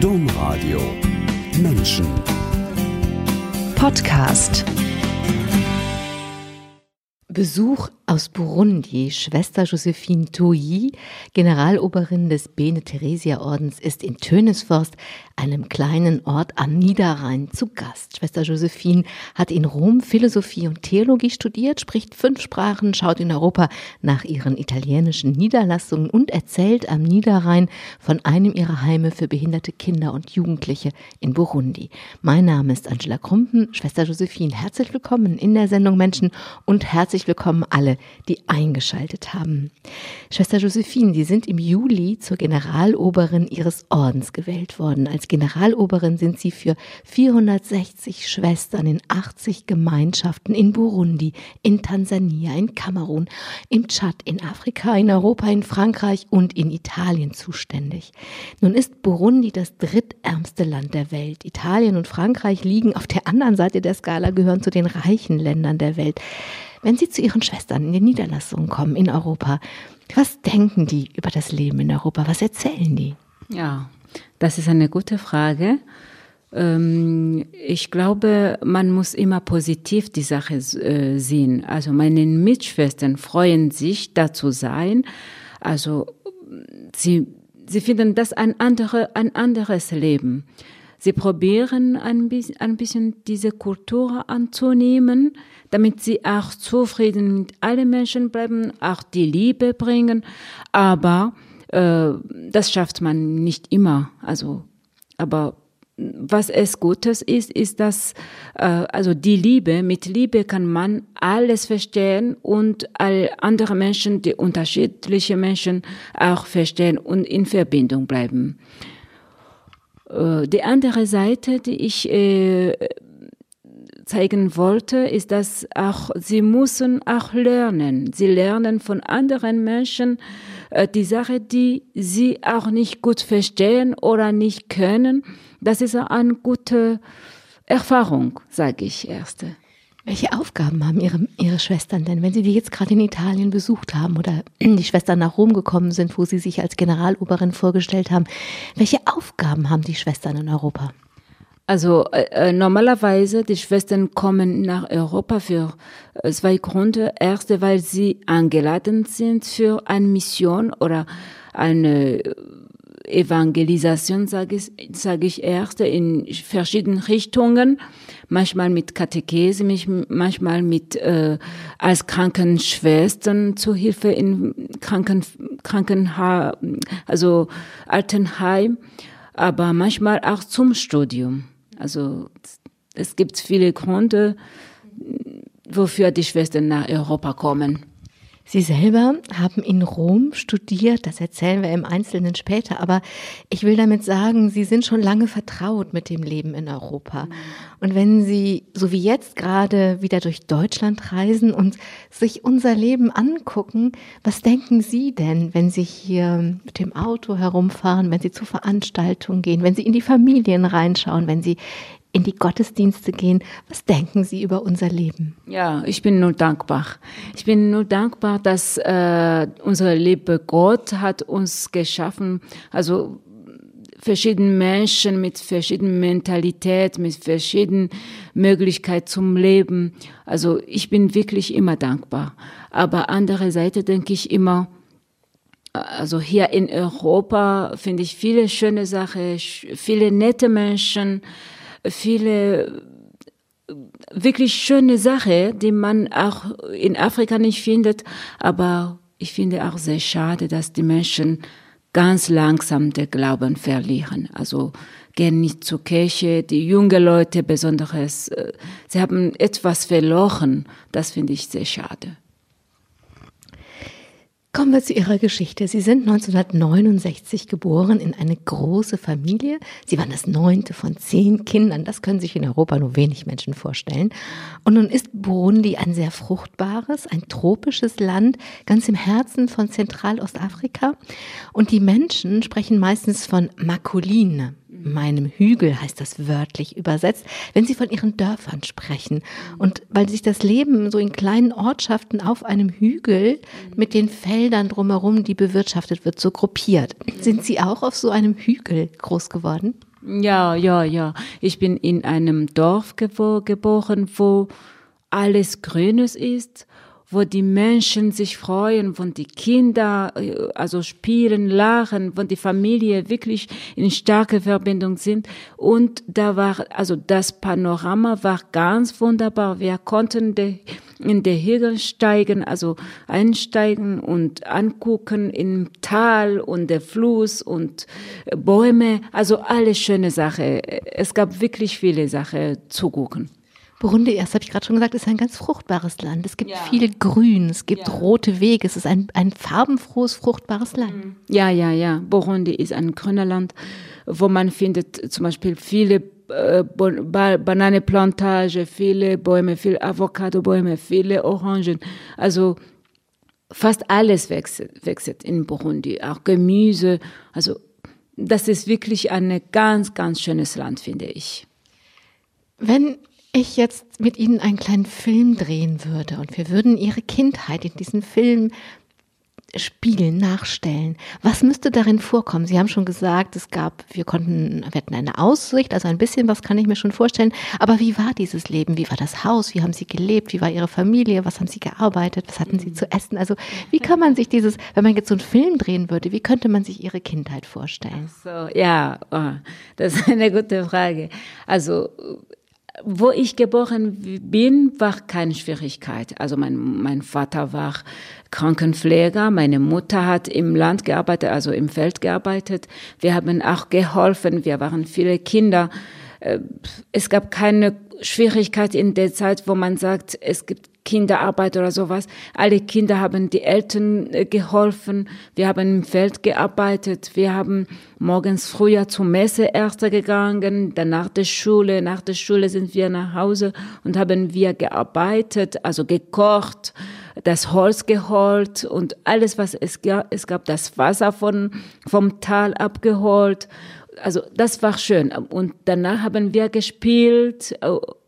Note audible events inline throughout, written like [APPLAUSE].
Domradio. Menschen. Podcast. Besuch aus Burundi. Schwester Josephine Touilly, Generaloberin des Bene Theresia Ordens, ist in Tönesforst, einem kleinen Ort am Niederrhein, zu Gast. Schwester Josephine hat in Rom Philosophie und Theologie studiert, spricht fünf Sprachen, schaut in Europa nach ihren italienischen Niederlassungen und erzählt am Niederrhein von einem ihrer Heime für behinderte Kinder und Jugendliche in Burundi. Mein Name ist Angela Krumpen. Schwester Josephine, herzlich willkommen in der Sendung Menschen und herzlich willkommen alle, die eingeschaltet haben. Schwester Josephine, Sie sind im Juli zur Generaloberin Ihres Ordens gewählt worden. Als Generaloberin sind Sie für 460 Schwestern in 80 Gemeinschaften in Burundi, in Tansania, in Kamerun, im Tschad, in Afrika, in Europa, in Frankreich und in Italien zuständig. Nun ist Burundi das drittärmste Land der Welt. Italien und Frankreich liegen auf der anderen Seite der Skala, gehören zu den reichen Ländern der Welt. Wenn Sie zu Ihren Schwestern in die Niederlassungen kommen in Europa, was denken die über das Leben in Europa? Was erzählen die? Ja, das ist eine gute Frage. Ähm, ich glaube, man muss immer positiv die Sache äh, sehen. Also meine Mitschwestern freuen sich, da zu sein. Also sie, sie finden das ein, andere, ein anderes Leben. Sie probieren ein bisschen, ein bisschen diese Kultur anzunehmen, damit sie auch zufrieden mit allen Menschen bleiben, auch die Liebe bringen. Aber äh, das schafft man nicht immer. Also, aber was es Gutes ist, ist, dass äh, also die Liebe, mit Liebe kann man alles verstehen und all andere Menschen, die unterschiedliche Menschen auch verstehen und in Verbindung bleiben. Äh, die andere Seite, die ich äh, zeigen wollte, ist, dass auch sie müssen auch lernen. Sie lernen von anderen Menschen äh, die Sache, die sie auch nicht gut verstehen oder nicht können. Das ist eine gute Erfahrung, sage ich erst. Welche Aufgaben haben Ihre, Ihre Schwestern denn, wenn Sie die jetzt gerade in Italien besucht haben oder die Schwestern nach Rom gekommen sind, wo Sie sich als Generaloberin vorgestellt haben? Welche Aufgaben haben die Schwestern in Europa? Also äh, äh normalerweise die Schwestern kommen nach Europa für äh, zwei Gründe. Erste, weil sie eingeladen sind für eine Mission oder eine Evangelisation, sage ich, sag ich erst, in verschiedenen Richtungen, manchmal mit Katechese, manchmal mit äh, als Krankenschwestern zur Hilfe in Kranken, Krankenheim, also Altenheim, aber manchmal auch zum Studium. Also es gibt viele Gründe, wofür die Schwestern nach Europa kommen. Sie selber haben in Rom studiert, das erzählen wir im Einzelnen später, aber ich will damit sagen, Sie sind schon lange vertraut mit dem Leben in Europa. Und wenn Sie, so wie jetzt gerade, wieder durch Deutschland reisen und sich unser Leben angucken, was denken Sie denn, wenn Sie hier mit dem Auto herumfahren, wenn Sie zu Veranstaltungen gehen, wenn Sie in die Familien reinschauen, wenn Sie in die Gottesdienste gehen. Was denken Sie über unser Leben? Ja, ich bin nur dankbar. Ich bin nur dankbar, dass äh, unser liebe Gott hat uns geschaffen, also verschiedene Menschen mit verschiedenen Mentalität, mit verschiedenen Möglichkeiten zum Leben. Also ich bin wirklich immer dankbar. Aber andere Seite denke ich immer, also hier in Europa finde ich viele schöne Sachen, viele nette Menschen, viele wirklich schöne Sachen, die man auch in Afrika nicht findet. Aber ich finde auch sehr schade, dass die Menschen ganz langsam den Glauben verlieren. Also gehen nicht zur Kirche, die jungen Leute besonders, äh, sie haben etwas verloren. Das finde ich sehr schade. Kommen wir zu Ihrer Geschichte. Sie sind 1969 geboren in eine große Familie. Sie waren das neunte von zehn Kindern. Das können sich in Europa nur wenig Menschen vorstellen. Und nun ist Burundi ein sehr fruchtbares, ein tropisches Land, ganz im Herzen von Zentralostafrika. Und die Menschen sprechen meistens von Makuline meinem Hügel heißt das wörtlich übersetzt, wenn sie von ihren Dörfern sprechen. Und weil sich das Leben so in kleinen Ortschaften auf einem Hügel mit den Feldern drumherum, die bewirtschaftet wird, so gruppiert. Sind Sie auch auf so einem Hügel groß geworden? Ja, ja, ja. Ich bin in einem Dorf geboren, wo alles Grünes ist wo die Menschen sich freuen, wo die Kinder äh, also spielen, lachen, wo die Familie wirklich in starke Verbindung sind. Und da war, also das Panorama war ganz wunderbar. Wir konnten in der Hügel steigen, also einsteigen und angucken im Tal und der Fluss und Bäume, also alle schöne Sachen. Es gab wirklich viele Sachen zu gucken. Burundi, das habe ich gerade schon gesagt, ist ein ganz fruchtbares Land. Es gibt ja. viel Grün, es gibt ja. rote Wege, es ist ein, ein farbenfrohes, fruchtbares Land. Mhm. Ja, ja, ja. Burundi ist ein grüner Land, wo man findet zum Beispiel viele äh, Bananenplantage, viele Bäume, viele Avocadobäume, viele Orangen. Also fast alles wächst, wächst in Burundi, auch Gemüse. Also das ist wirklich ein ganz, ganz schönes Land, finde ich. Wenn ich jetzt mit Ihnen einen kleinen Film drehen würde und wir würden Ihre Kindheit in diesen Film spiegeln, nachstellen. Was müsste darin vorkommen? Sie haben schon gesagt, es gab, wir konnten, wir hatten eine Aussicht, also ein bisschen was kann ich mir schon vorstellen. Aber wie war dieses Leben? Wie war das Haus? Wie haben Sie gelebt? Wie war Ihre Familie? Was haben Sie gearbeitet? Was hatten Sie zu essen? Also wie kann man sich dieses, wenn man jetzt so einen Film drehen würde, wie könnte man sich Ihre Kindheit vorstellen? So, ja, oh, das ist eine gute Frage. Also wo ich geboren bin, war keine Schwierigkeit. Also mein, mein Vater war Krankenpfleger, meine Mutter hat im Land gearbeitet, also im Feld gearbeitet. Wir haben auch geholfen, wir waren viele Kinder. Äh, es gab keine Schwierigkeit in der Zeit, wo man sagt, es gibt Kinderarbeit oder sowas. Alle Kinder haben die Eltern äh, geholfen. Wir haben im Feld gearbeitet. Wir haben morgens früher zur Messe erst gegangen, dann nach der Schule. Nach der Schule sind wir nach Hause und haben wir gearbeitet, also gekocht, das Holz geholt und alles, was es gab. Es gab das Wasser von, vom Tal abgeholt. Also das war schön. Und danach haben wir gespielt,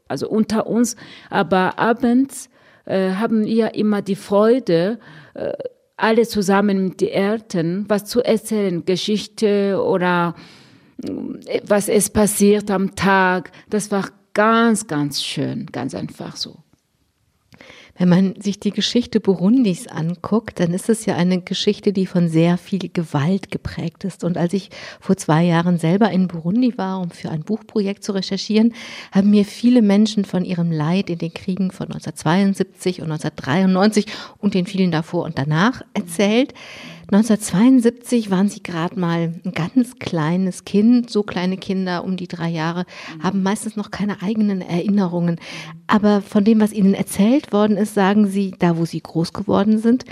also unter uns, aber abends äh, haben wir immer die Freude, äh, alle zusammen mit den Eltern was zu erzählen, Geschichte oder äh, was ist passiert am Tag. Das war ganz, ganz schön, ganz einfach so. Wenn man sich die Geschichte Burundis anguckt, dann ist es ja eine Geschichte, die von sehr viel Gewalt geprägt ist. Und als ich vor zwei Jahren selber in Burundi war, um für ein Buchprojekt zu recherchieren, haben mir viele Menschen von ihrem Leid in den Kriegen von 1972 und 1993 und den vielen davor und danach erzählt. 1972 waren sie gerade mal ein ganz kleines Kind. So kleine Kinder um die drei Jahre haben meistens noch keine eigenen Erinnerungen. Aber von dem, was ihnen erzählt worden ist, sagen sie, da wo sie groß geworden sind,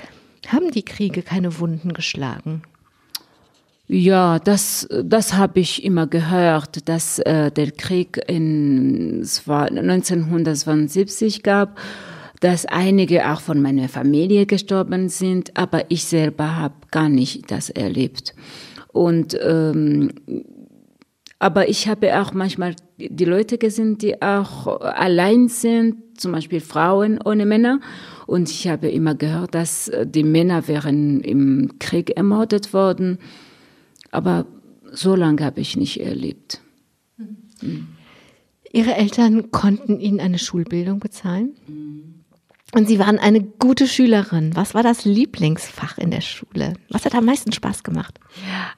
haben die Kriege keine Wunden geschlagen. Ja, das, das habe ich immer gehört, dass äh, der Krieg in es war 1972 gab dass einige auch von meiner Familie gestorben sind, aber ich selber habe gar nicht das erlebt. Und ähm, aber ich habe auch manchmal die Leute gesehen, die auch allein sind, zum Beispiel Frauen ohne Männer. Und ich habe immer gehört, dass die Männer wären im Krieg ermordet worden. Aber so lange habe ich nicht erlebt. Mhm. Ihre Eltern konnten Ihnen eine Schulbildung bezahlen? Mhm. Und Sie waren eine gute Schülerin. Was war das Lieblingsfach in der Schule? Was hat am meisten Spaß gemacht?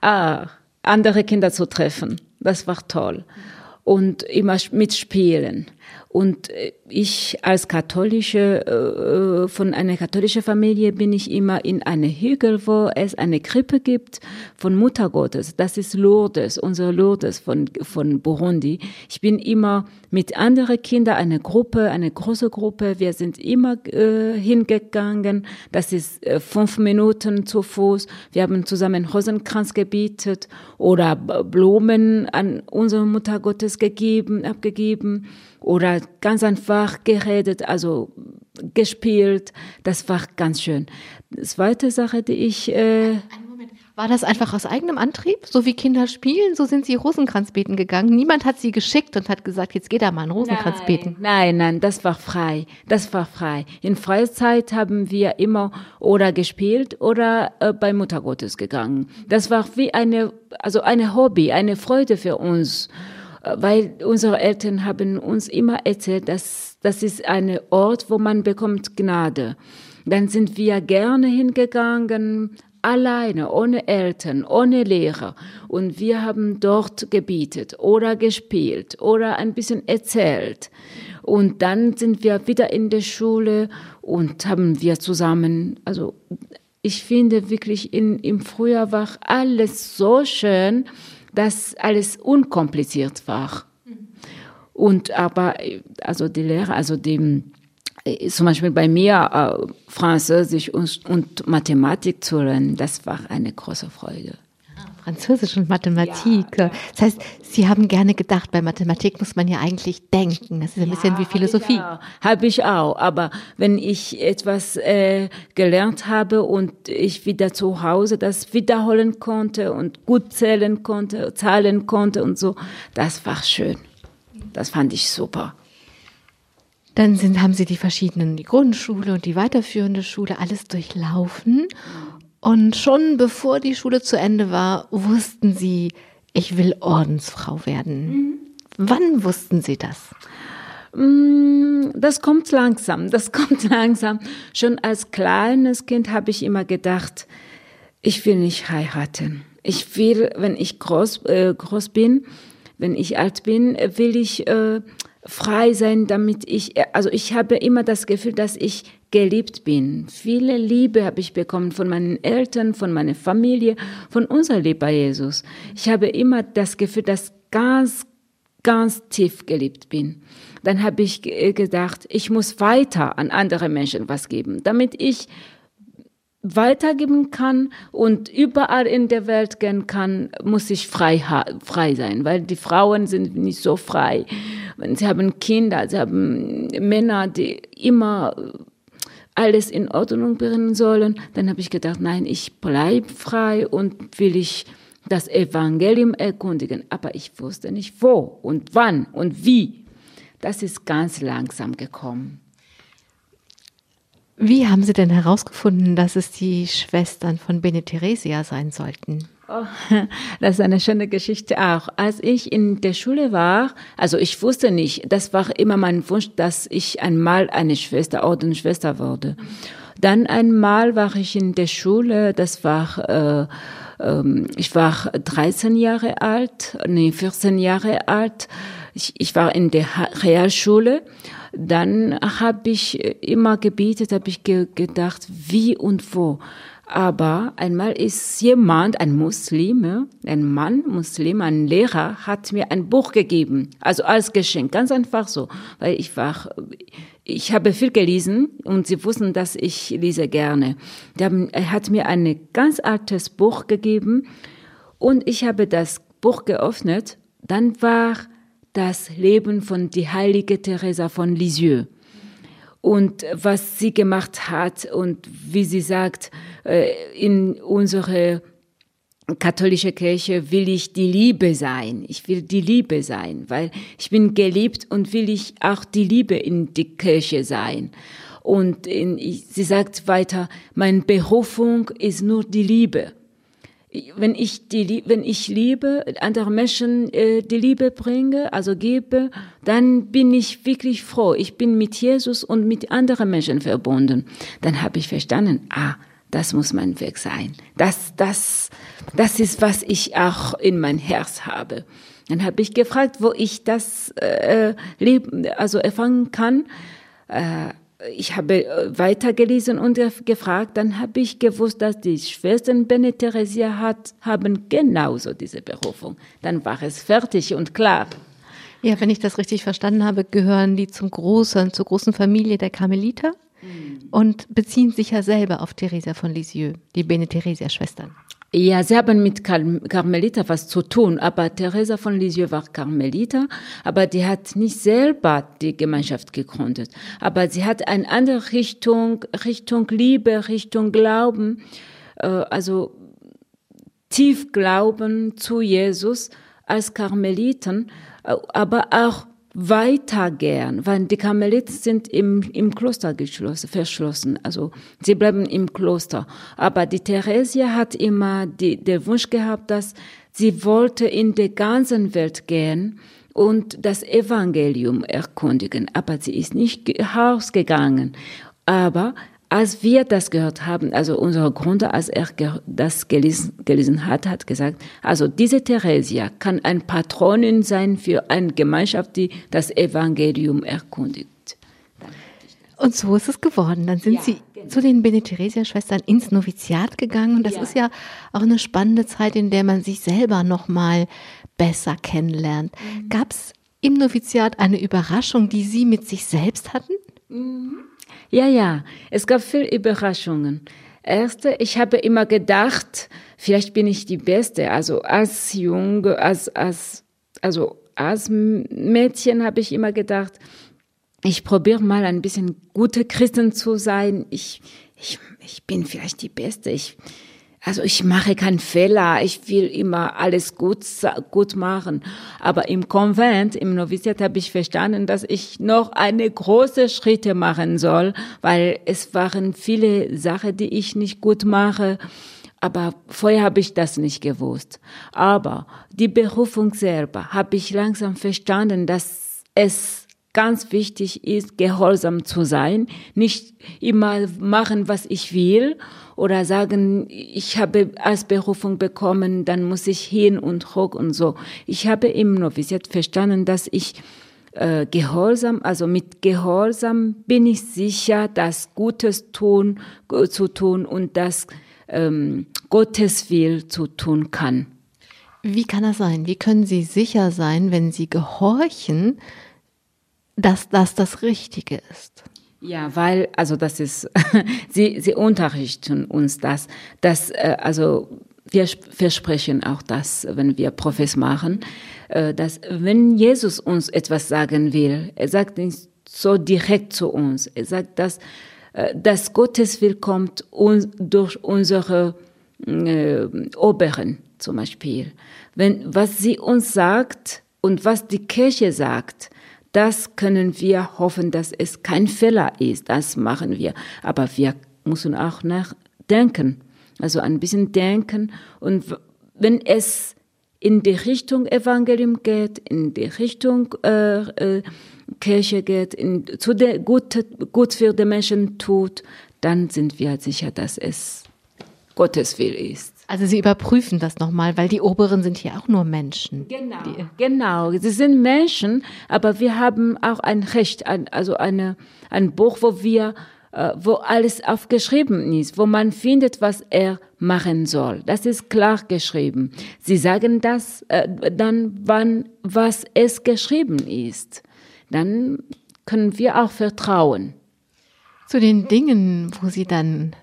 Ah, andere Kinder zu treffen. Das war toll. Und immer mitspielen. Und äh, ich als katholische, äh, von einer katholischen Familie bin ich immer in eine Hügel, wo es eine Krippe gibt von Muttergottes. Das ist Lourdes, unser Lourdes von, von Burundi. Ich bin immer mit anderen Kindern, eine Gruppe, eine große Gruppe. Wir sind immer äh, hingegangen. Das ist äh, fünf Minuten zu Fuß. Wir haben zusammen Rosenkranz gebietet oder Blumen an unsere Muttergottes gegeben, abgegeben oder ganz einfach geredet, also gespielt. Das war ganz schön. Zweite Sache, die ich... Äh. War das einfach aus eigenem Antrieb? So wie Kinder spielen, so sind sie Rosenkranz beten gegangen. Niemand hat sie geschickt und hat gesagt, jetzt geht da mal ein Rosenkranz nein, beten. Nein, nein, das war frei. Das war frei. In Freizeit haben wir immer oder gespielt oder äh, bei Muttergottes gegangen. Das war wie eine, also eine Hobby, eine Freude für uns. Weil unsere Eltern haben uns immer erzählt, dass das ist ein Ort, wo man bekommt Gnade. Dann sind wir gerne hingegangen, alleine, ohne Eltern, ohne Lehrer. Und wir haben dort gebietet oder gespielt oder ein bisschen erzählt. Und dann sind wir wieder in der Schule und haben wir zusammen, also ich finde wirklich in, im Frühjahr war alles so schön, dass alles unkompliziert war. Und aber, also die Lehrer, also die, äh, zum Beispiel bei mir äh, Französisch und, und, Mathematik zu lernen, das war eine große Freude. Französisch und Mathematik. Ja, Das heißt, Sie haben gerne gedacht, bei Mathematik muss man ja eigentlich denken. Das ist ein ja, bisschen wie Philosophie. Habe ich, auch. Aber wenn ich etwas äh, gelernt habe und ich wieder zu Hause das wiederholen konnte und gut zählen konnte, zahlen konnte und so, das war schön. Das fand ich super. Dann sind, haben Sie die verschiedenen, die Grundschule und die weiterführende Schule, alles durchlaufen. Und schon bevor die Schule zu Ende war, wussten Sie, ich will Ordensfrau werden. Mhm. Wann wussten Sie das? Mm, das kommt langsam, das [LAUGHS] kommt langsam. Schon als kleines Kind habe ich immer gedacht, ich will nicht heiraten. Ich will, wenn ich groß, äh, groß bin, wenn ich alt bin, will ich äh, frei sein, damit ich, also ich habe immer das Gefühl, dass ich geliebt bin. Viele Liebe habe ich bekommen von meinen Eltern, von meiner Familie, von unserem lieber Jesus. Ich habe immer das Gefühl, dass ganz, ganz tief geliebt bin. Dann habe ich gedacht, ich muss weiter an andere Menschen was geben, damit ich weitergeben kann und überall in der Welt gehen kann, muss ich frei, frei sein, weil die Frauen sind nicht so frei. Sie haben Kinder, sie haben Männer, die immer alles in Ordnung bringen sollen. Dann habe ich gedacht, nein, ich bleibe frei und will ich das Evangelium erkundigen. Aber ich wusste nicht wo und wann und wie. Das ist ganz langsam gekommen. Wie haben Sie denn herausgefunden, dass es die Schwestern von Bene Theresia sein sollten? Oh, [LAUGHS] das ist eine schöne Geschichte auch. Als ich in der Schule war, also ich wusste nicht, das war immer mein Wunsch, dass ich einmal eine Schwester, Ordensschwester wurde. Dann einmal war ich in der Schule, das war, äh, äh, ich war 13 Jahre alt, nee, 14 Jahre alt. Ich, ich war in der Realschule dann habe ich immer gebetet, habe ich ge gedacht, wie und wo. Aber einmal ist jemand, ein Muslim, ein Mann, Muslim, ein Lehrer, hat mir ein Buch gegeben, also als Geschenk, ganz einfach so, weil ich war, ich habe viel gelesen und sie wussten, dass ich lese gerne. Er hat mir ein ganz altes Buch gegeben und ich habe das Buch geöffnet. Dann war das Leben von die heilige Teresa von Lisieux und was sie gemacht hat und wie sie sagt, äh, in unserer katholische Kirche will ich die Liebe sein. Ich will die Liebe sein, weil ich bin geliebt und will ich auch die Liebe in die Kirche sein. Und in, sie sagt weiter, meine Berufung ist nur die Liebe wenn ich die, wenn ich liebe, andere Menschen äh, die Liebe bringe, also gebe, dann bin ich wirklich froh. Ich bin mit Jesus und mit anderen Menschen verbunden. Dann habe ich verstanden, ah, das muss mein Weg sein. Das, das, das ist, was ich auch in mein Herz habe. Dann habe ich gefragt, wo ich das äh, leben, also erfangen kann. Äh, ich habe äh, weitergelesen und gefragt, dann habe ich gewusst, dass die Schwestern Bene Theresia hat, haben genauso diese Berufung. Dann war es fertig und klar. Ja, wenn ich das richtig verstanden habe, gehören die zum großen, zur großen Familie der Karmeliter mhm. und beziehen sich ja selber auf Theresia von Lisieux, die Bene Theresia Schwestern. Ja, sie haben mit Carmelita was zu tun, aber Teresa von Lisieux war Carmelita, aber die hat nicht selber die Gemeinschaft gegründet, aber sie hat eine andere Richtung, Richtung Liebe, Richtung Glauben, äh, also tief glauben zu Jesus als Karmeliten, aber auch weitergehen, weil die Karmeliten sind im, im Kloster geschlossen, verschlossen, also sie bleiben im Kloster. Aber die Theresia hat immer die, den Wunsch gehabt, dass sie wollte in der ganzen Welt gehen und das Evangelium erkundigen, aber sie ist nicht rausgegangen. Aber als wir das gehört haben, also unser Gründer, als er das gelesen, gelesen hat, hat gesagt, also diese Theresia kann ein Patronin sein für eine Gemeinschaft, die das Evangelium erkundigt. Und so ist es geworden. Dann sind ja, Sie genau. zu den Bene-Theresia-Schwestern ins Noviziat gegangen. Und das ja. ist ja auch eine spannende Zeit, in der man sich selber noch mal besser kennenlernt. Mhm. Gab es im Noviziat eine Überraschung, die Sie mit sich selbst hatten? Mhm. Ja, ja, es gab viele Überraschungen. Erste, ich habe immer gedacht, vielleicht bin ich die Beste. Also als Junge, als, als, also als Mädchen habe ich immer gedacht, ich probiere mal ein bisschen gute Christen zu sein. Ich, ich, ich bin vielleicht die Beste. Ich, also ich mache keinen Fehler, ich will immer alles gut, gut machen. Aber im Konvent, im Noviziat habe ich verstanden, dass ich noch eine große Schritte machen soll, weil es waren viele Sachen, die ich nicht gut mache. Aber vorher habe ich das nicht gewusst. Aber die Berufung selber habe ich langsam verstanden, dass es ganz wichtig ist, gehorsam zu sein, nicht immer machen, was ich will oder sagen, ich habe als Berufung bekommen, dann muss ich hin und hoch und so. Ich habe im Noviziat verstanden, dass ich äh, Gehorsam, also mit Gehorsam bin ich sicher, das Gutes tun, zu tun und das ähm, Gottes Will zu tun kann. Wie kann das sein? Wie können Sie sicher sein, wenn Sie gehorchen, dass das das Richtige ist? Ja, weil, also das ist, [LAUGHS] sie, sie unterrichten uns das, dass, äh, also wir versprechen auch das, wenn wir Profes machen, äh, dass wenn Jesus uns etwas sagen will, er sagt nicht so direkt zu uns, er sagt, dass, äh, dass Gottes Will kommt durch unsere äh, Oberen zum Beispiel. Wenn, was sie uns sagt und was die Kirche sagt, das können wir hoffen, dass es kein Fehler ist. Das machen wir. Aber wir müssen auch nachdenken. Also ein bisschen denken. Und wenn es in die Richtung Evangelium geht, in die Richtung äh, äh, Kirche geht, in, zu der gut, gut für die Menschen tut, dann sind wir sicher, dass es Gottes Will ist. Also Sie überprüfen das nochmal, weil die Oberen sind hier auch nur Menschen. Genau, genau. Sie sind Menschen, aber wir haben auch ein Recht, ein, also eine, ein Buch, wo wir äh, wo alles aufgeschrieben ist, wo man findet, was er machen soll. Das ist klar geschrieben. Sie sagen das äh, dann, wann was es geschrieben ist. Dann können wir auch vertrauen. Zu den Dingen, wo Sie dann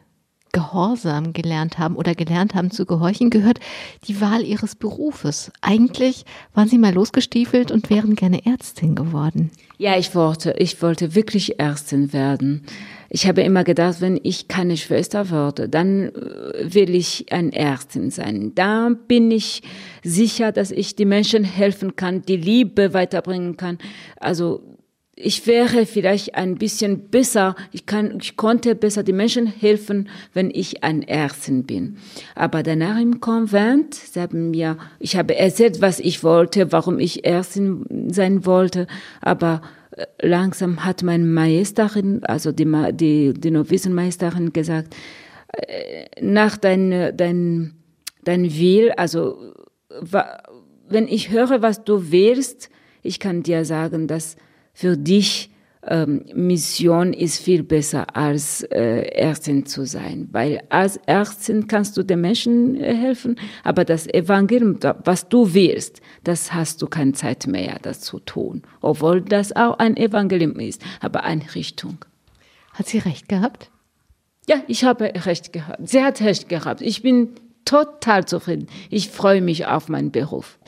Gehorsam gelernt haben oder gelernt haben zu gehorchen, gehört die Wahl ihres Berufes. Eigentlich waren sie mal losgestiefelt und wären gerne Ärztin geworden. Ja, ich wollte, ich wollte wirklich Ärztin werden. Ich habe immer gedacht, wenn ich keine Schwester würde, dann äh, will ich ein Ärztin sein. Da bin ich sicher, dass ich die Menschen helfen kann, die Liebe weiterbringen kann. Also ich wäre vielleicht ein bisschen besser, ich kann, ich konnte besser die Menschen helfen, wenn ich ein Ärztin bin. Aber danach im Konvent, sie haben mir, ich habe erzählt, was ich wollte, warum ich Ärztin sein wollte, aber äh, langsam hat meine Meisterin, also die, die, die Novizenmeisterin gesagt, äh, nach dein, dein, dein Will, also, wenn ich höre, was du willst, ich kann dir sagen, dass für dich ähm, Mission ist viel besser als äh, Ärztin zu sein, weil als Ärztin kannst du den Menschen äh, helfen, aber das Evangelium, was du willst, das hast du keine Zeit mehr, das zu tun, obwohl das auch ein Evangelium ist, aber eine Richtung. Hat sie recht gehabt? Ja, ich habe recht gehabt. Sie hat recht gehabt. Ich bin total zufrieden. Ich freue mich auf meinen Beruf.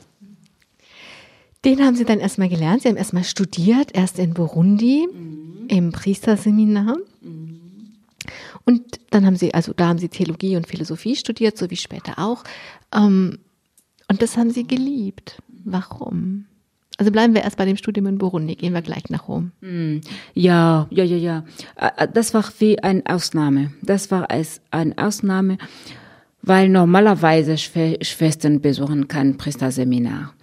Den haben Sie dann erstmal gelernt. Sie haben erstmal studiert, erst in Burundi mhm. im Priesterseminar. Mhm. Und dann haben Sie, also da haben Sie Theologie und Philosophie studiert, so wie später auch. Ähm, und das haben Sie geliebt. Warum? Also bleiben wir erst bei dem Studium in Burundi, gehen wir gleich nach Rom. Hm, ja, ja, ja, ja. Das war wie eine Ausnahme. Das war als eine Ausnahme, weil normalerweise Schwestern besuchen kein Priesterseminar.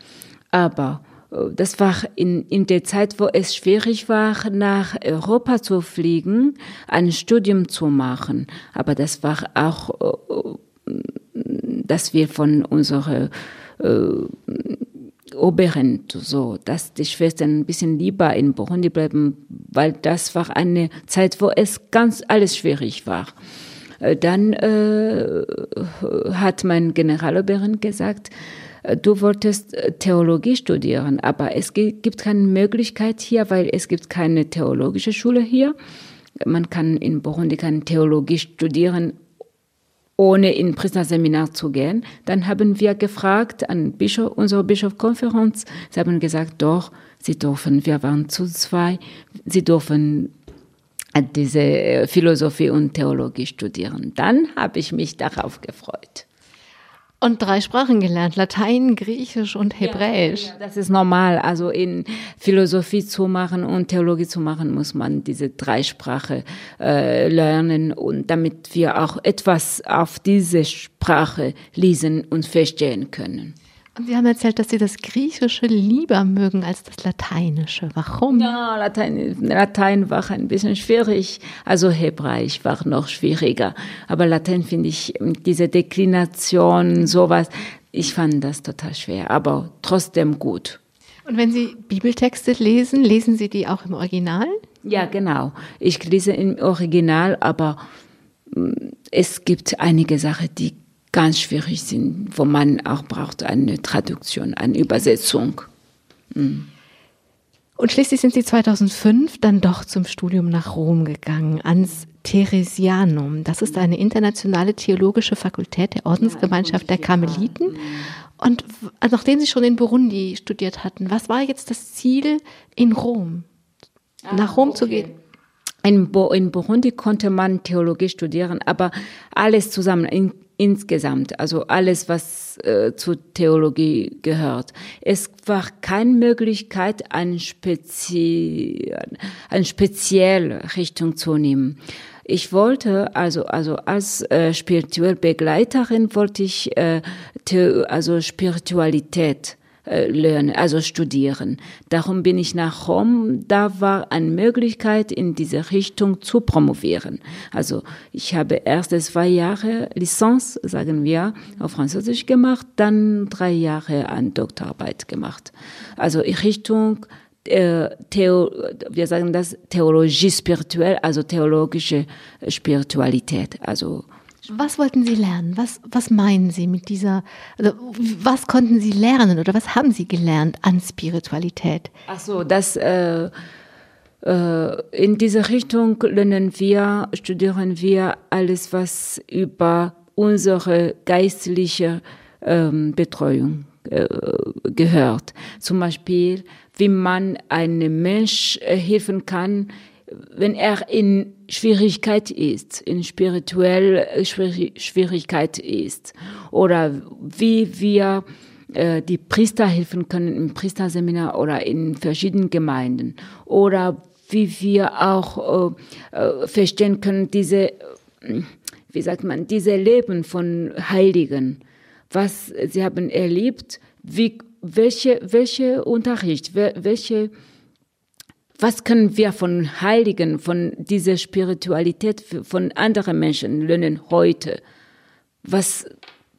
Aber äh, das war in, in der Zeit, wo es schwierig war, nach Europa zu fliegen, ein Studium zu machen. Aber das war auch, dass wir von unserer äh, Oberen so, dass die Schwestern ein bisschen lieber in Burundi bleiben, weil das war eine Zeit, wo es ganz alles schwierig war. Äh, dann äh, hat mein Generaloberin gesagt, äh, du wolltest äh, Theologie studieren, aber es gibt keine Möglichkeit hier, weil es gibt keine theologische Schule hier. Man kann in Burundi keine Theologie studieren ohne in Priesterseminar zu gehen. Dann haben wir gefragt an Bischof, unsere Bischofskonferenz. Sie haben gesagt, doch, sie dürfen, wir waren zu zwei, sie dürfen diese Philosophie und Theologie studieren. Dann habe ich mich darauf gefreut. Und drei Sprachen gelernt, Latein, Griechisch und Hebräisch. Ja, das ist normal. Also in Philosophie zu machen und Theologie zu machen, muss man diese drei Sprachen äh, lernen und damit wir auch etwas auf diese Sprache lesen und verstehen können. Und Sie haben erzählt, dass Sie das Griechische lieber mögen als das Lateinische. Warum? Ja, Latein, Latein war ein bisschen schwierig. Also Hebräisch war noch schwieriger. Aber Latein finde ich, diese Deklination, sowas, ich fand das total schwer, aber trotzdem gut. Und wenn Sie Bibeltexte lesen, lesen Sie die auch im Original? Ja, genau. Ich lese im Original, aber mm, es gibt einige Sachen, die ganz schwierig sind, wo man auch braucht eine Traduktion, eine Übersetzung. Mhm. Und schließlich sind Sie 2005 dann doch zum Studium nach Rom gegangen, ans Theresianum. Das ist eine internationale theologische Fakultät der Ordensgemeinschaft der Karmeliten. Und nachdem Sie schon in Burundi studiert hatten, was war jetzt das Ziel in Rom? Nach ah, Rom okay. zu gehen? In, Burundi konnte man Theologie studieren, aber alles zusammen, in insgesamt, also alles, was äh, zur Theologie gehört. Es war keine Möglichkeit, eine, spezi eine spezielle Richtung zu nehmen. Ich wollte, also, also als äh, spirituelle Begleiterin wollte ich äh, also Spiritualität äh, lernen, also studieren. Darum bin ich nach Rom. Da war eine Möglichkeit, in diese Richtung zu promovieren. Also ich habe erst zwei Jahre Lizenz, sagen wir, auf Französisch gemacht, dann drei Jahre an Doktorarbeit gemacht. Also in Richtung äh, Theo, wir sagen das Theologie spirituell, also theologische Spiritualität, also was wollten Sie lernen? Was, was meinen Sie mit dieser, also was konnten Sie lernen oder was haben Sie gelernt an Spiritualität? Ach so, das, äh, äh, in dieser Richtung lernen wir, studieren wir alles, was über unsere geistliche ähm, Betreuung äh, gehört. Zum Beispiel, wie man einem Mensch äh, helfen kann, wenn er in Schwierigkeit ist, in spirituell äh, Schwierigkeit ist oder wie wir äh, die Priester helfen können im Priesterseminar oder in verschiedenen Gemeinden oder wie wir auch äh, äh, verstehen können diese äh, wie sagt man diese Leben von Heiligen was sie haben erlebt wie welche welche Unterricht welche was können wir von Heiligen, von dieser Spiritualität von anderen Menschen lernen heute? Was,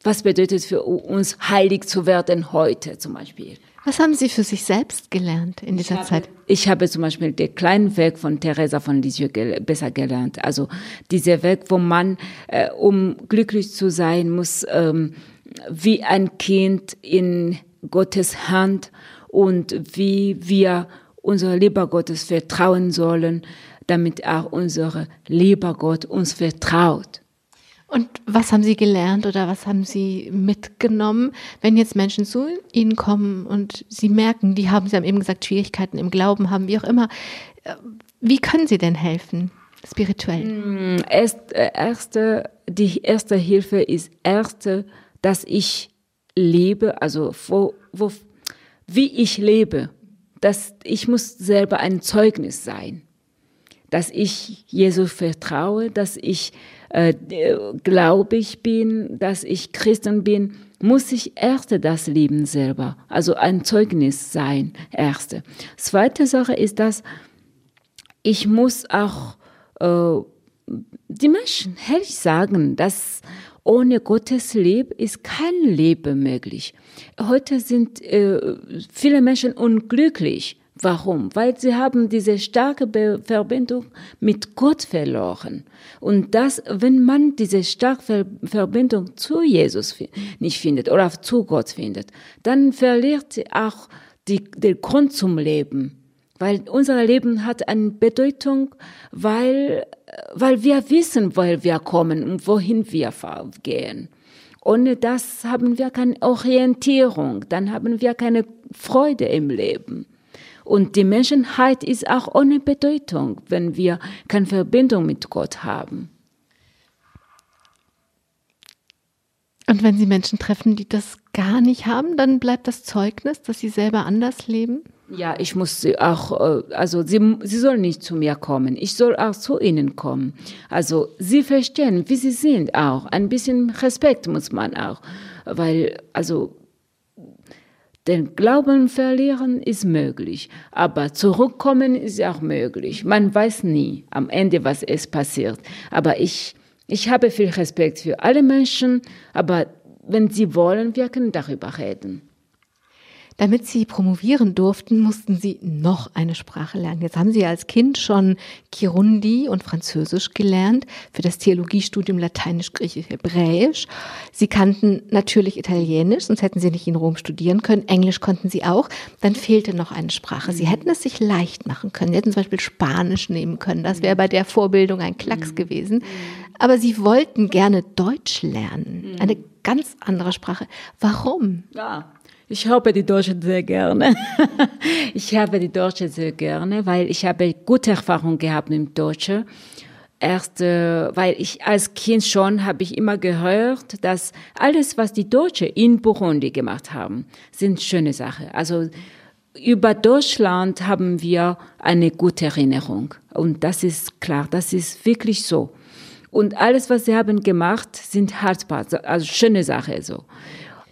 was bedeutet für uns, heilig zu werden heute zum Beispiel? Was haben Sie für sich selbst gelernt in dieser ich Zeit? Habe, ich habe zum Beispiel den kleinen Weg von Teresa von Lisieux gel besser gelernt. Also dieser Weg, wo man, äh, um glücklich zu sein, muss ähm, wie ein Kind in Gottes Hand und wie wir unser lieber Gottes vertrauen sollen, damit auch unser lieber Gott uns vertraut. Und was haben Sie gelernt oder was haben Sie mitgenommen, wenn jetzt Menschen zu Ihnen kommen und Sie merken, die haben, Sie haben eben gesagt, Schwierigkeiten im Glauben haben, wie auch immer. Wie können Sie denn helfen? spirituell? Mm, erst, äh, erste, die erste Hilfe ist erste, dass ich lebe, also wo, wo, wie ich lebe. Dass ich muss selber ein Zeugnis sein, dass ich Jesus vertraue, dass ich äh, gläubig bin, dass ich Christen bin, muss ich erst das Leben selber, also ein Zeugnis sein, erste. Zweite Sache ist, dass ich muss auch äh, die Menschen ehrlich sagen, dass ohne Gottes Leben ist kein Leben möglich. Heute sind äh, viele Menschen unglücklich. Warum? Weil sie haben diese starke Be Verbindung mit Gott verloren. Und das, wenn man diese starke Ver Verbindung zu Jesus nicht findet oder zu Gott findet, dann verliert sie auch die, den Grund zum Leben. Weil unser Leben hat eine Bedeutung, weil, weil wir wissen, woher wir kommen und wohin wir gehen. Ohne das haben wir keine Orientierung, dann haben wir keine Freude im Leben. Und die Menschheit ist auch ohne Bedeutung, wenn wir keine Verbindung mit Gott haben. Und wenn Sie Menschen treffen, die das gar nicht haben, dann bleibt das Zeugnis, dass sie selber anders leben? Ja, ich muss sie auch, äh, also sie, sie soll nicht zu mir kommen. Ich soll auch zu ihnen kommen. Also sie verstehen, wie sie sind auch. Ein bisschen Respekt muss man auch. Weil, also, den Glauben verlieren ist möglich, aber zurückkommen ist auch möglich. Man weiß nie am Ende, was es passiert. Aber ich, ich habe viel Respekt für alle Menschen, aber wenn sie wollen, wir können darüber reden. Damit Sie promovieren durften, mussten Sie noch eine Sprache lernen. Jetzt haben Sie als Kind schon Kirundi und Französisch gelernt, für das Theologiestudium Lateinisch, Griechisch, Hebräisch. Sie kannten natürlich Italienisch, sonst hätten Sie nicht in Rom studieren können. Englisch konnten Sie auch. Dann fehlte noch eine Sprache. Sie hätten es sich leicht machen können. Sie hätten zum Beispiel Spanisch nehmen können. Das wäre bei der Vorbildung ein Klacks gewesen. Aber Sie wollten gerne Deutsch lernen. Eine ganz andere Sprache. Warum? Ja. Ich habe die Deutsche sehr gerne. [LAUGHS] ich habe die Deutsche sehr gerne, weil ich habe gute Erfahrungen gehabt mit Deutsche. Erst, äh, weil ich als Kind schon habe ich immer gehört, dass alles, was die Deutsche in Burundi gemacht haben, sind schöne Sachen. Also über Deutschland haben wir eine gute Erinnerung. Und das ist klar, das ist wirklich so. Und alles, was sie haben gemacht, sind haltbar, also schöne Sachen so.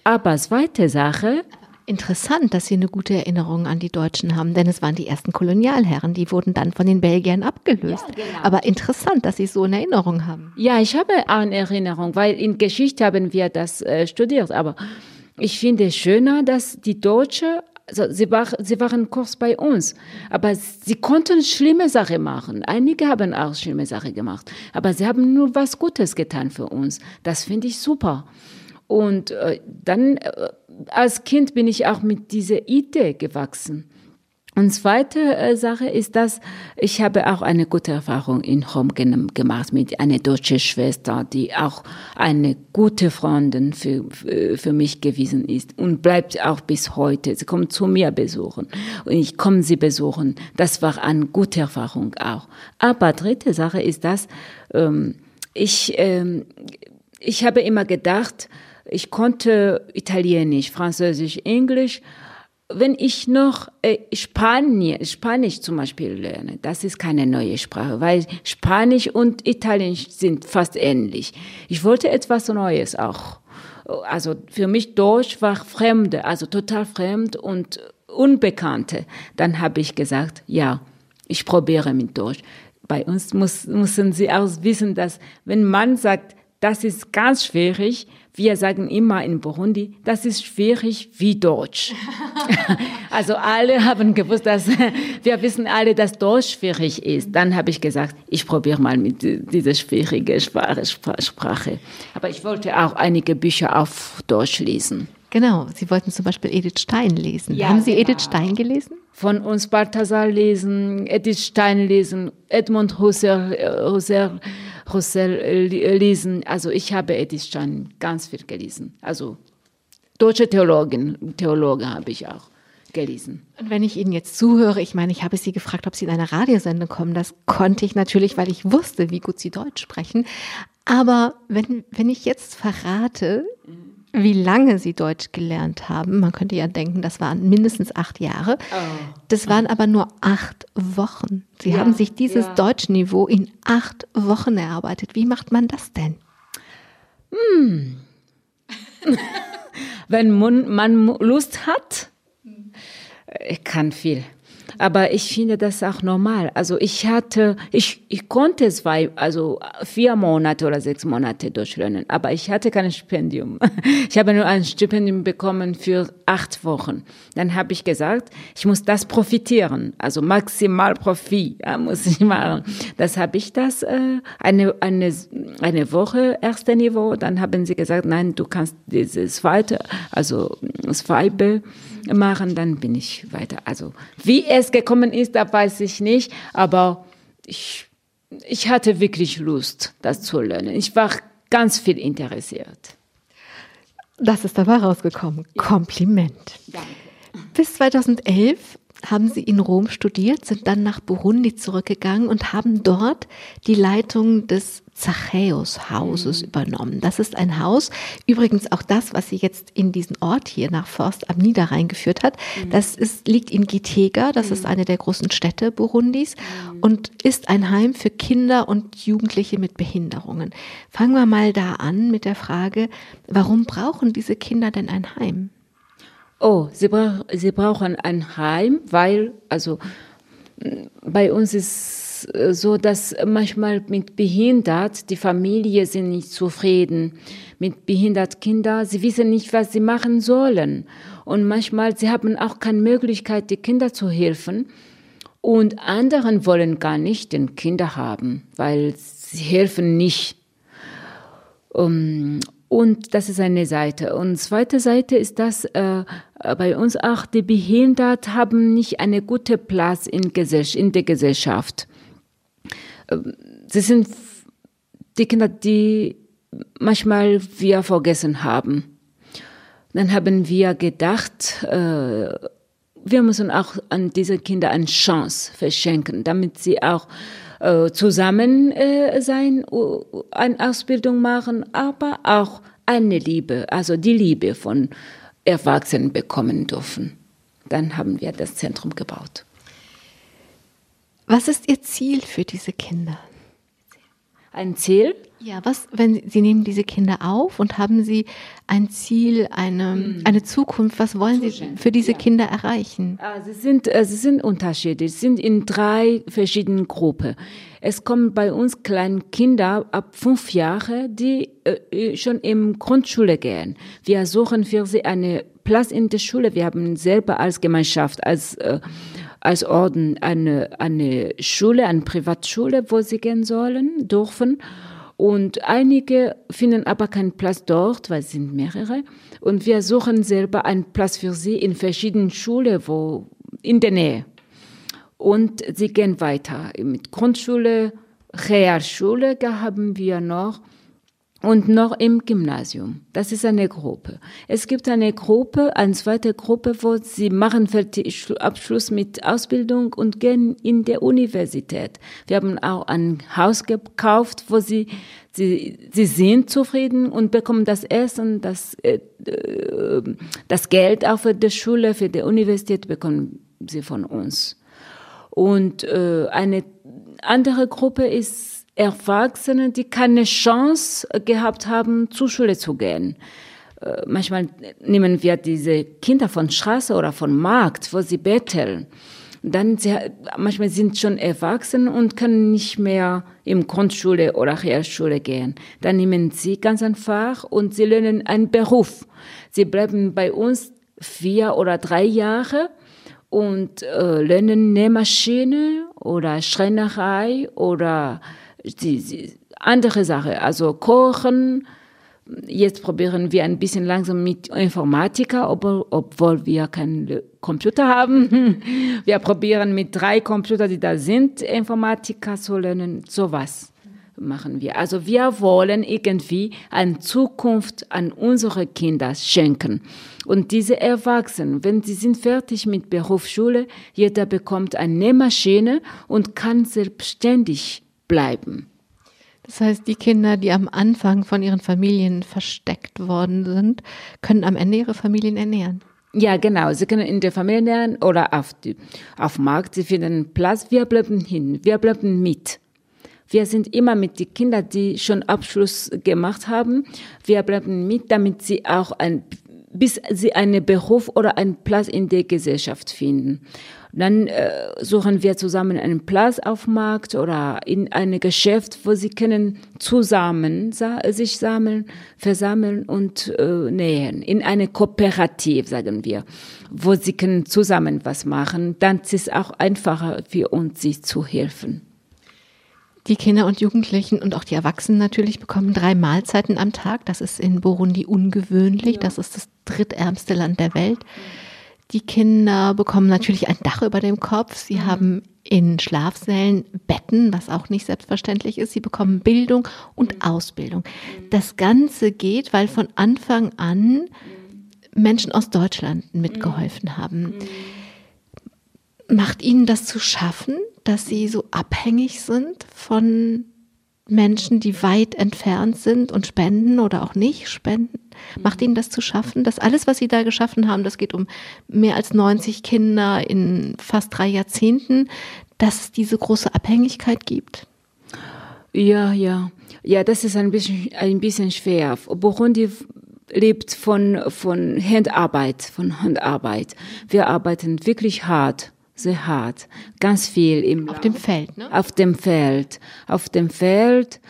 Aber zweite Sache, Interessant, dass Sie eine gute Erinnerung an die Deutschen haben, denn es waren die ersten Kolonialherren, die wurden dann von den Belgiern abgelöst. Ja, genau. Aber interessant, dass Sie so eine Erinnerung haben. Ja, ich habe eine Erinnerung, weil in Geschichte haben wir das äh, studiert. Aber ich finde es schöner, dass die Deutschen, also sie, war, sie waren kurz bei uns, aber sie konnten schlimme Sachen machen. Einige haben auch schlimme Sachen gemacht, aber sie haben nur was Gutes getan für uns. Das finde ich super. Und äh, dann äh, als Kind bin ich auch mit dieser Idee gewachsen. Und zweite äh, Sache ist, dass ich habe auch eine gute Erfahrung in Rom gemacht mit einer deutschen Schwester, die auch eine gute Freundin für, für mich gewesen ist und bleibt auch bis heute. Sie kommt zu mir besuchen und ich komme sie besuchen. Das war eine gute Erfahrung auch. Aber dritte Sache ist, dass ähm, ich, ähm, ich habe immer gedacht, ich konnte Italienisch, Französisch, Englisch. Wenn ich noch äh, Spanisch, zum Beispiel lerne, das ist keine neue Sprache, weil Spanisch und Italienisch sind fast ähnlich. Ich wollte etwas Neues auch. Also für mich Deutsch war Fremde, also total fremd und Unbekannte. Dann habe ich gesagt, ja, ich probiere mit Deutsch. Bei uns muss, müssen Sie auch wissen, dass wenn man sagt, das ist ganz schwierig, wir sagen immer in Burundi, das ist schwierig wie Deutsch. [LAUGHS] also alle haben gewusst, dass [LAUGHS] wir wissen alle, dass Deutsch schwierig ist. Dann habe ich gesagt, ich probiere mal mit dieser schwierigen Sprache. Aber ich wollte auch einige Bücher auf Deutsch lesen. Genau, Sie wollten zum Beispiel Edith Stein lesen. Ja, Haben Sie genau. Edith Stein gelesen? Von uns Balthasar lesen, Edith Stein lesen, Edmund Husserl, Husserl Roussel äh, lesen. Also ich habe Edith Stein ganz viel gelesen. Also deutsche Theologin, Theologe habe ich auch gelesen. Und wenn ich Ihnen jetzt zuhöre, ich meine, ich habe Sie gefragt, ob Sie in eine Radiosendung kommen. Das konnte ich natürlich, weil ich wusste, wie gut Sie Deutsch sprechen. Aber wenn, wenn ich jetzt verrate, wie lange Sie Deutsch gelernt haben, man könnte ja denken, das waren mindestens acht Jahre. Oh. Das waren aber nur acht Wochen. Sie Ja, haben sich dieses ja. Deutschniveau in acht Wochen erarbeitet. Wie macht man das denn? [LAUGHS] Wenn man, man Lust hat, ich kann viel. Aber ich finde das auch normal. Also ich hatte, ich, ich konnte zwei, also vier Monate oder sechs Monate durchlernen, aber ich hatte kein Stipendium. [LAUGHS] Ich habe nur ein Stipendium bekommen für acht Wochen. Dann habe ich gesagt, ich muss das profitieren, also maximal Profit muss ich machen. Das habe ich das äh, eine, eine, eine Woche erste Niveau. Dann haben sie gesagt, nein, du kannst dieses zweite, also Weibe machen, dann bin ich weiter. Also wie es gekommen ist, da weiß ich nicht, aber ich, ich hatte wirklich Lust, das zu lernen. Ich war ganz viel interessiert. Das ist dabei rausgekommen. Kompliment. Danke. Bis 2011 haben Sie in Rom studiert, sind dann nach Burundi zurückgegangen und haben dort die Leitung des Zachäus-Hauses übernommen. Das ist ein Haus, übrigens auch das, was Sie jetzt in diesen Ort hier nach Forst am Niederrhein geführt hat. Das ist, liegt in Gitega, das ist eine der großen Städte Burundis und ist ein Heim für Kinder und Jugendliche mit Behinderungen. Fangen wir mal da an mit der Frage, warum brauchen diese Kinder denn ein Heim? Oh, sie, brauch, sie brauchen ein Heim, weil, also bei uns ist äh, so, dass manchmal mit behindert die Familie sind nicht zufrieden. Mit behindert Kinder, sie wissen nicht, was sie machen sollen. Und manchmal, sie haben auch keine Möglichkeit, die Kinder zu helfen. Und anderen wollen gar nicht den Kinder haben, weil sie helfen nicht. Und das ist eine Seite. Und zweite Seite ist, dass äh, bei uns auch die Behinderten haben nicht eine gute Platz in, in der Gesellschaft. Ähm, Sie sind die Kinder, die manchmal wir vergessen haben. Dann haben wir gedacht, äh, wir müssen auch an diese Kinder eine Chance verschenken, damit sie auch äh, zusammen äh, sein, uh, eine Ausbildung machen, aber auch eine Liebe, also die Liebe von Erwachsenen bekommen dürfen. Dann haben wir das Zentrum gebaut. Was ist Ihr Ziel für diese Kinder? Ein Ziel? Ja, was, wenn Sie, Sie nehmen diese Kinder auf und haben Sie ein Ziel, eine, eine Zukunft, was wollen Sie Zukunft, für diese ja. Kinder erreichen? Ah, Sie sind, äh, sie sind unterschiedlich. Sie sind in drei verschiedenen Gruppen. Es kommen bei uns kleine Kinder ab fünf Jahre, die äh, schon in Grundschule gehen. Wir suchen für sie eine Platz in der Schule. Wir haben selber als Gemeinschaft, als, äh, als Orden eine, eine Schule, eine Privatschule, wo sie gehen sollen, dürfen. Und einige finden aber keinen Platz dort, weil es sind mehrere. Und wir suchen selber einen Platz für sie in verschiedenen Schulen, wo, in der Nähe. Und sie gehen weiter. Mit Grundschule, Realschule haben wir noch und noch im Gymnasium. Das ist eine Gruppe. Es gibt eine Gruppe, eine zweite Gruppe, wo sie machen fertig Abschluss mit Ausbildung und gehen in der Universität. Wir haben auch ein Haus gekauft, wo sie Sie, sie sind zufrieden und bekommen das Essen, das, äh, äh, das Geld auch für die Schule, für die Universität bekommen sie von uns. Und äh, eine andere Gruppe ist Erwachsene, die keine Chance gehabt haben, zur Schule zu gehen. Äh, manchmal nehmen wir diese Kinder von Straße oder von Markt, wo sie betteln. Dann sie, manchmal sind schon erwachsen und können nicht mehr im Grundschule oder Realschule gehen. Dann nehmen sie ganz einfach und sie lernen einen Beruf. Sie bleiben bei uns vier oder drei Jahre und äh, lernen Nähmaschine oder Schreinerei oder die, die andere Sache, also Kochen. Jetzt probieren wir ein bisschen langsam mit Informatiker, obwohl, obwohl wir keinen Computer haben. [LAUGHS] Wir probieren mit drei Computern, die da sind, Informatiker zu lernen, sowas. machen wir. Also wir wollen irgendwie eine Zukunft an unsere Kinder schenken. Und diese Erwachsenen, wenn sie sind fertig mit Berufsschule, jeder bekommt eine Nähmaschine und kann selbstständig bleiben. Das heißt, die Kinder, die am Anfang von ihren Familien versteckt worden sind, können am Ende ihre Familien ernähren. Ja, genau. Sie können in der Familie lernen oder auf, die, auf Markt. Sie finden Platz. Wir bleiben hin. Wir bleiben mit. Wir sind immer mit den Kindern, die schon Abschluss gemacht haben. Wir bleiben mit, damit sie auch ein, bis sie einen Beruf oder einen Platz in der Gesellschaft finden. Dann äh, suchen wir zusammen einen Platz auf dem Markt oder in einem Geschäft, wo sie können zusammen sich sammeln, versammeln und äh, nähen. In eine Kooperative, sagen wir, wo sie können zusammen was machen. Dann ist es auch einfacher für uns, sie zu helfen. Die Kinder und Jugendlichen und auch die Erwachsenen natürlich bekommen drei Mahlzeiten am Tag. Das ist in Burundi ungewöhnlich. Das ist das drittärmste Land der Welt. Die Kinder bekommen natürlich ein Dach über dem Kopf. Sie mhm. haben in Schlafsälen Betten, was auch nicht selbstverständlich ist. Sie bekommen Bildung und mhm. Ausbildung. Das Ganze geht, weil von Anfang an Menschen aus Deutschland mitgeholfen mhm. haben. Macht Ihnen das zu schaffen, dass Sie so abhängig sind von Menschen, die weit entfernt sind und spenden oder auch nicht spenden? Macht Ihnen das zu schaffen, dass alles, was Sie da geschaffen haben, das geht um mehr als 90 Kinder in fast drei Jahrzehnten, dass es diese große Abhängigkeit gibt? Ja, ja. Ja, das ist ein bisschen, ein bisschen schwer. Burundi lebt von, von Handarbeit, von Handarbeit. Wir arbeiten wirklich hart sehr hart, ganz viel im auf dem Feld, ne? Auf dem Feld, auf dem Feld.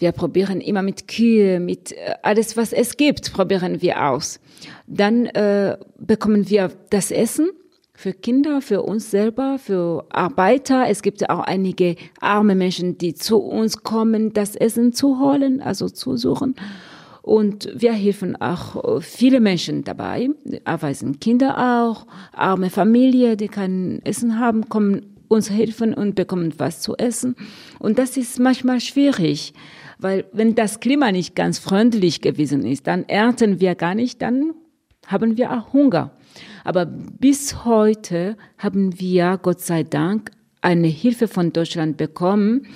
Wir probieren immer mit Kühe, mit äh, alles, was es gibt, probieren wir aus. Dann äh, bekommen wir das Essen für Kinder, für uns selber, für Arbeiter. Es gibt auch einige arme Menschen, die zu uns kommen, das Essen zu holen, also zu suchen. Und wir helfen auch äh, viele Menschen dabei, erweisen Kinder auch, arme Familie, die kein Essen haben, kommen uns helfen und bekommen was zu essen. Und das ist manchmal schwierig, weil wenn das Klima nicht ganz freundlich gewesen ist, dann ernten wir gar nicht, dann haben wir auch Hunger. Aber bis heute haben wir, Gott sei Dank, eine Hilfe von Deutschland bekommen,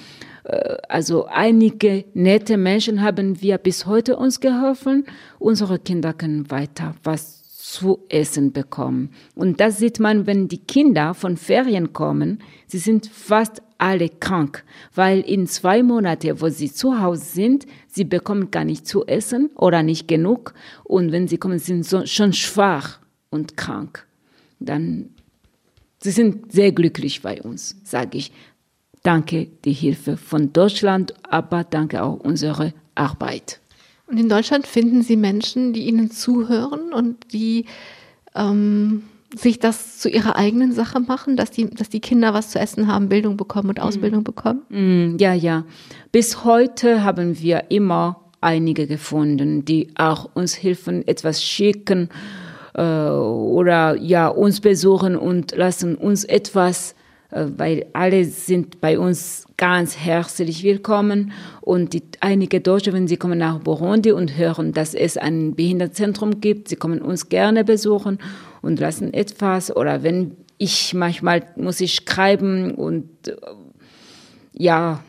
äh, also einige nette Menschen haben wir bis heute uns geholfen. Unsere Kinder können weiter was zu essen bekommen. Und das sieht man, wenn die Kinder von Ferien kommen. Sie sind fast alle krank, weil in zwei Monaten, wo sie zu Hause sind, sie bekommen gar nicht zu essen oder nicht genug. Und wenn sie kommen, sind sie schon schwach und krank. Dann, sie sind sehr glücklich bei uns, sage ich. Danke die Hilfe von Deutschland, aber danke auch unsere Arbeit. Und in Deutschland finden Sie Menschen, die Ihnen zuhören und die ähm, sich das zu ihrer eigenen Sache machen, dass die, dass die Kinder was zu essen haben, Bildung bekommen und Ausbildung mm. bekommen? Mm, ja, ja. Bis heute haben wir immer einige gefunden, die auch uns helfen, etwas schicken äh, oder ja uns besuchen und lassen uns etwas weil alle sind bei uns ganz herzlich willkommen. Und die, einige Deutsche, wenn sie kommen nach Burundi und hören, dass es ein Behindertenzentrum gibt, sie kommen uns gerne besuchen und lassen etwas. Oder wenn ich manchmal muss ich schreiben und äh, ja,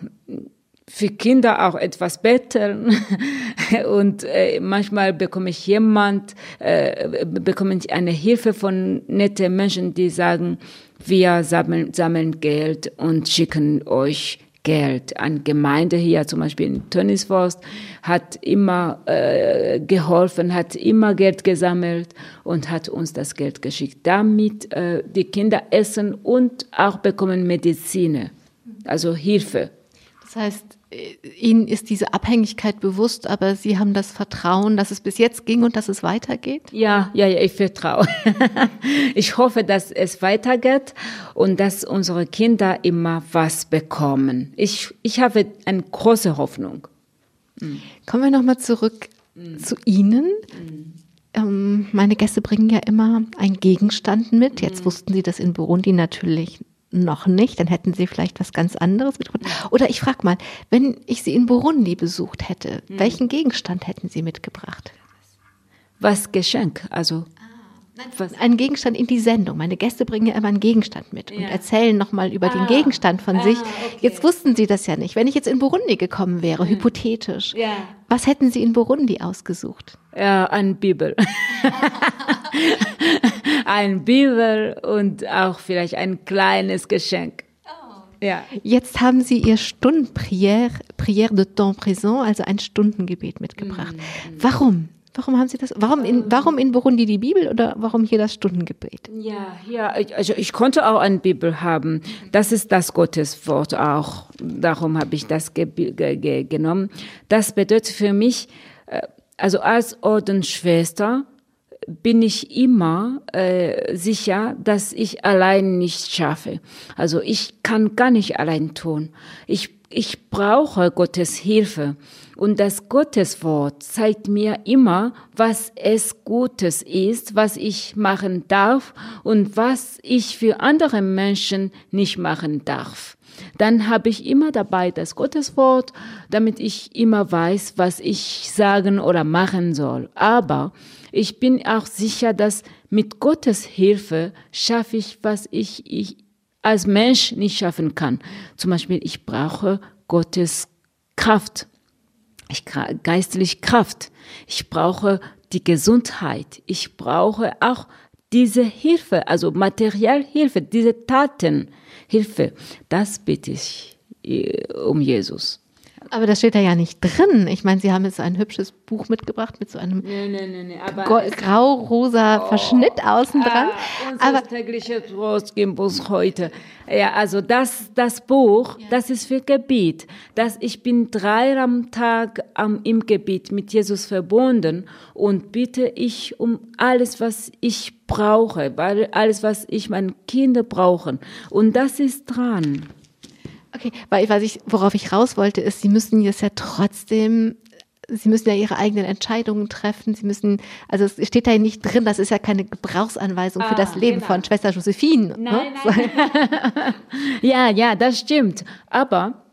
für Kinder auch etwas betteln [LAUGHS] und äh, manchmal bekomme ich jemand, äh, bekomme ich eine Hilfe von netten Menschen, die sagen, wir sammeln, sammeln Geld und schicken euch Geld. Eine Gemeinde hier, zum Beispiel in Tönnisforst, hat immer äh, geholfen, hat immer Geld gesammelt und hat uns das Geld geschickt, damit äh, die Kinder essen und auch bekommen Medizin, also Hilfe. Das heißt, Ihnen ist diese Abhängigkeit bewusst, aber Sie haben das Vertrauen, dass es bis jetzt ging und dass es weitergeht? Ja, ja, ja, ich vertraue. [LAUGHS] ich hoffe, dass es weitergeht und dass unsere Kinder immer was bekommen. Ich, ich habe eine große Hoffnung. Mhm. Kommen wir nochmal zurück mhm. zu Ihnen. Mhm. Meine Gäste bringen ja immer einen Gegenstand mit. Jetzt wussten Sie das in Burundi natürlich noch nicht, dann hätten Sie vielleicht was ganz anderes mitgebracht. Oder ich frage mal, wenn ich Sie in Burundi besucht hätte, hm. welchen Gegenstand hätten Sie mitgebracht? Was Geschenk, also was? Ein Gegenstand in die Sendung. Meine Gäste bringen ja immer einen Gegenstand mit ja. und erzählen nochmal über ah. den Gegenstand von ah, sich. Okay. Jetzt wussten Sie das ja nicht. Wenn ich jetzt in Burundi gekommen wäre, hm. hypothetisch, ja. was hätten Sie in Burundi ausgesucht? Ja, ein Bibel. [LAUGHS] ein Bibel und auch vielleicht ein kleines Geschenk. Oh. Ja. Jetzt haben Sie Ihr Stundenprière, Prière de temps présent, also ein Stundengebet mitgebracht. Mhm. Warum? Warum haben Sie das? Warum in, warum in Burundi die Bibel oder warum hier das Stundengebet? Ja, ja, also ich konnte auch eine Bibel haben. Das ist das Gotteswort auch. Darum habe ich das ge ge ge genommen. Das bedeutet für mich, äh, also als Ordensschwester bin ich immer äh, sicher, dass ich allein nicht schaffe. Also ich kann gar nicht allein tun. Ich ich brauche Gottes Hilfe. Und das Gotteswort zeigt mir immer, was es Gutes ist, was ich machen darf und was ich für andere Menschen nicht machen darf. Dann habe ich immer dabei das Gotteswort, damit ich immer weiß, was ich sagen oder machen soll. Aber ich bin auch sicher, dass mit Gottes Hilfe schaffe ich, was ich, ich als Mensch nicht schaffen kann. Zum Beispiel, ich brauche Gottes Kraft, ich, geistlich Kraft. Ich brauche die Gesundheit. Ich brauche auch diese Hilfe, also Materialhilfe, diese Tatenhilfe. Das bitte ich äh, um Jesus. Aber das steht da ja nicht drin. Ich meine, Sie haben jetzt ein hübsches Buch mitgebracht mit so einem nee, nee, nee, grau-rosa oh, Verschnitt außen dran. Ah, unser aber tägliche Trost gibt uns heute. Ja, also das, das Buch, ja. das ist für Gebet. Das, ich bin drei am Tag am, im Gebet mit Jesus verbunden und bitte ich um alles, was ich brauche, weil alles, was ich meine Kinder brauchen. Und das ist dran. Okay, weil was ich, worauf ich raus wollte, ist, Sie müssen jetzt ja trotzdem Sie müssen ja Ihre eigenen Entscheidungen treffen. Sie müssen, also es steht da nicht drin, das ist ja keine Gebrauchsanweisung ah, für das Leben genau. von Schwester Josephine. Ne? Nein, ne? nein. [LAUGHS] ja, ja, das stimmt. Aber,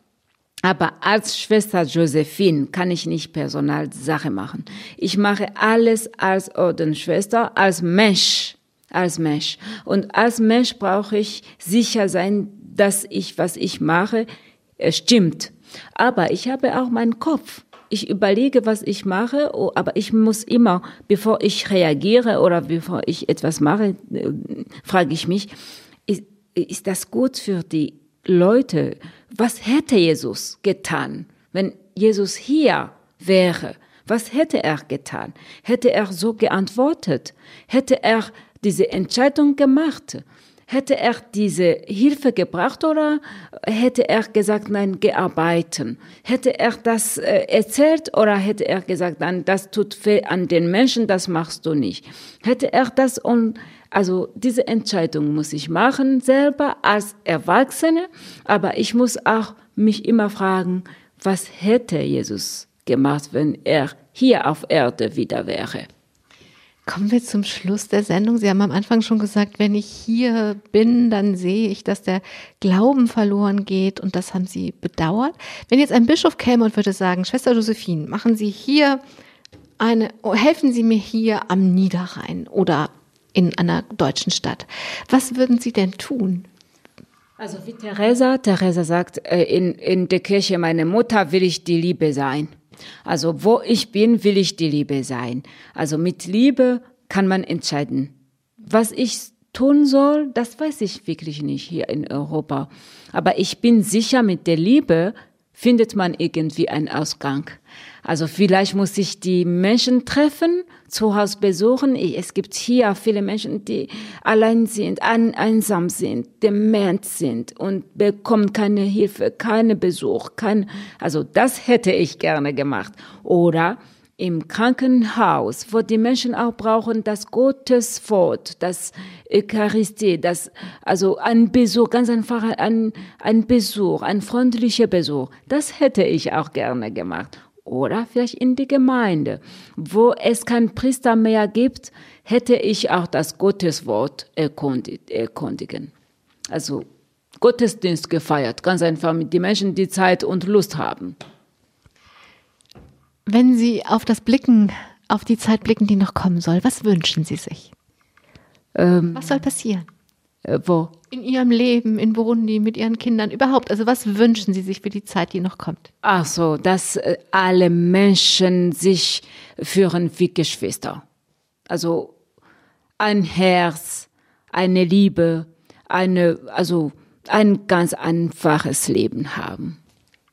aber als Schwester Josephine kann ich nicht Personalsache machen. Ich mache alles als Ordensschwester, als Mensch, als Mensch. Und als Mensch brauche ich sicher sein, dass ich, was ich mache, äh, stimmt. Aber ich habe auch meinen Kopf. Ich überlege, was ich mache, oh, aber ich muss immer, bevor ich reagiere oder bevor ich etwas mache, äh, frage ich mich, ist, ist das gut für die Leute? Was hätte Jesus getan, wenn Jesus hier wäre? Was hätte er getan? Hätte er so geantwortet? Hätte er diese Entscheidung gemacht? Hätte er diese Hilfe gebracht oder hätte er gesagt, nein, gearbeitet? Hätte er das äh, erzählt oder hätte er gesagt, nein, das tut weh an den Menschen, das machst du nicht? Hätte er das und also diese Entscheidung muss ich machen selber als Erwachsene, aber ich muss auch mich immer fragen, was hätte Jesus gemacht, wenn er hier auf Erde wieder wäre? Kommen wir zum Schluss der Sendung. Sie haben am Anfang schon gesagt, wenn ich hier bin, dann sehe ich, dass der Glauben verloren geht und das haben Sie bedauert. Wenn jetzt ein Bischof käme und würde sagen, Schwester Josephine, machen Sie hier eine, helfen Sie mir hier am Niederrhein oder in einer deutschen Stadt. Was würden Sie denn tun? Also wie Theresa, Theresa sagt, äh, in, in der Kirche meiner Mutter will ich die Liebe sein. Also wo ich bin, will ich die Liebe sein. Also mit Liebe kann man entscheiden. Was ich tun soll, das weiß ich wirklich nicht hier in Europa. Aber ich bin sicher, mit der Liebe findet man irgendwie einen Ausgang. Also vielleicht muss ich die Menschen treffen, zu Hause besuchen. Es gibt hier viele Menschen, die allein sind, ein, einsam sind, dement sind und bekommen keine Hilfe, keine Besuch, kein, also das hätte ich gerne gemacht. Oder im Krankenhaus, wo die Menschen auch brauchen das Gotteswort, das Eucharistie, das, also ein Besuch, ganz einfach ein, ein Besuch, ein freundlicher Besuch. Das hätte ich auch gerne gemacht oder vielleicht in die Gemeinde. Wo es kein Priester mehr gibt, hätte ich auch das Gotteswort erkundigen. Also Gottesdienst gefeiert. Ganz einfach mit den Menschen, die Zeit und Lust haben. Wenn Sie auf das Blicken, auf die Zeit blicken, die noch kommen soll, was wünschen Sie sich? Ähm, Was soll passieren? Äh, wo? In Ihrem Leben, in Burundi, mit Ihren Kindern, überhaupt. Also was wünschen Sie sich für die Zeit, die noch kommt? Ach so, dass äh, alle Menschen sich führen wie Geschwister. Also ein Herz, eine Liebe, eine, also ein ganz einfaches Leben haben.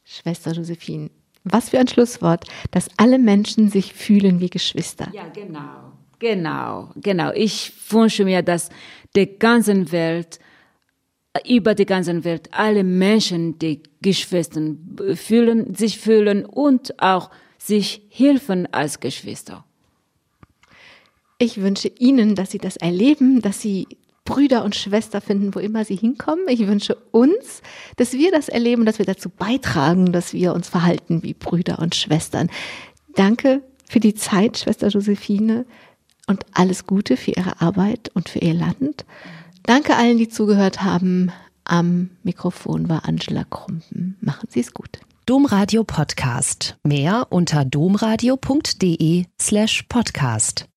Schwester Josephine, was für ein Schlusswort, dass alle Menschen sich fühlen wie Geschwister. Ja, genau. Genau, genau. Ich wünsche mir, dass die ganze Welt, über die ganze Welt, alle Menschen, die Geschwister fühlen, sich fühlen und auch sich helfen als Geschwister. Ich wünsche Ihnen, dass Sie das erleben, dass Sie Brüder und Schwester finden, wo immer Sie hinkommen. Ich wünsche uns, dass wir das erleben, dass wir dazu beitragen, dass wir uns verhalten wie Brüder und Schwestern. Danke für die Zeit, Schwester Josephine, und alles Gute für Ihre Arbeit und für Ihr Land. Danke allen, die zugehört haben. Am Mikrofon war Angela Krumpen. Machen Sie es gut. Domradio Podcast. Mehr unter domradio.de slash podcast.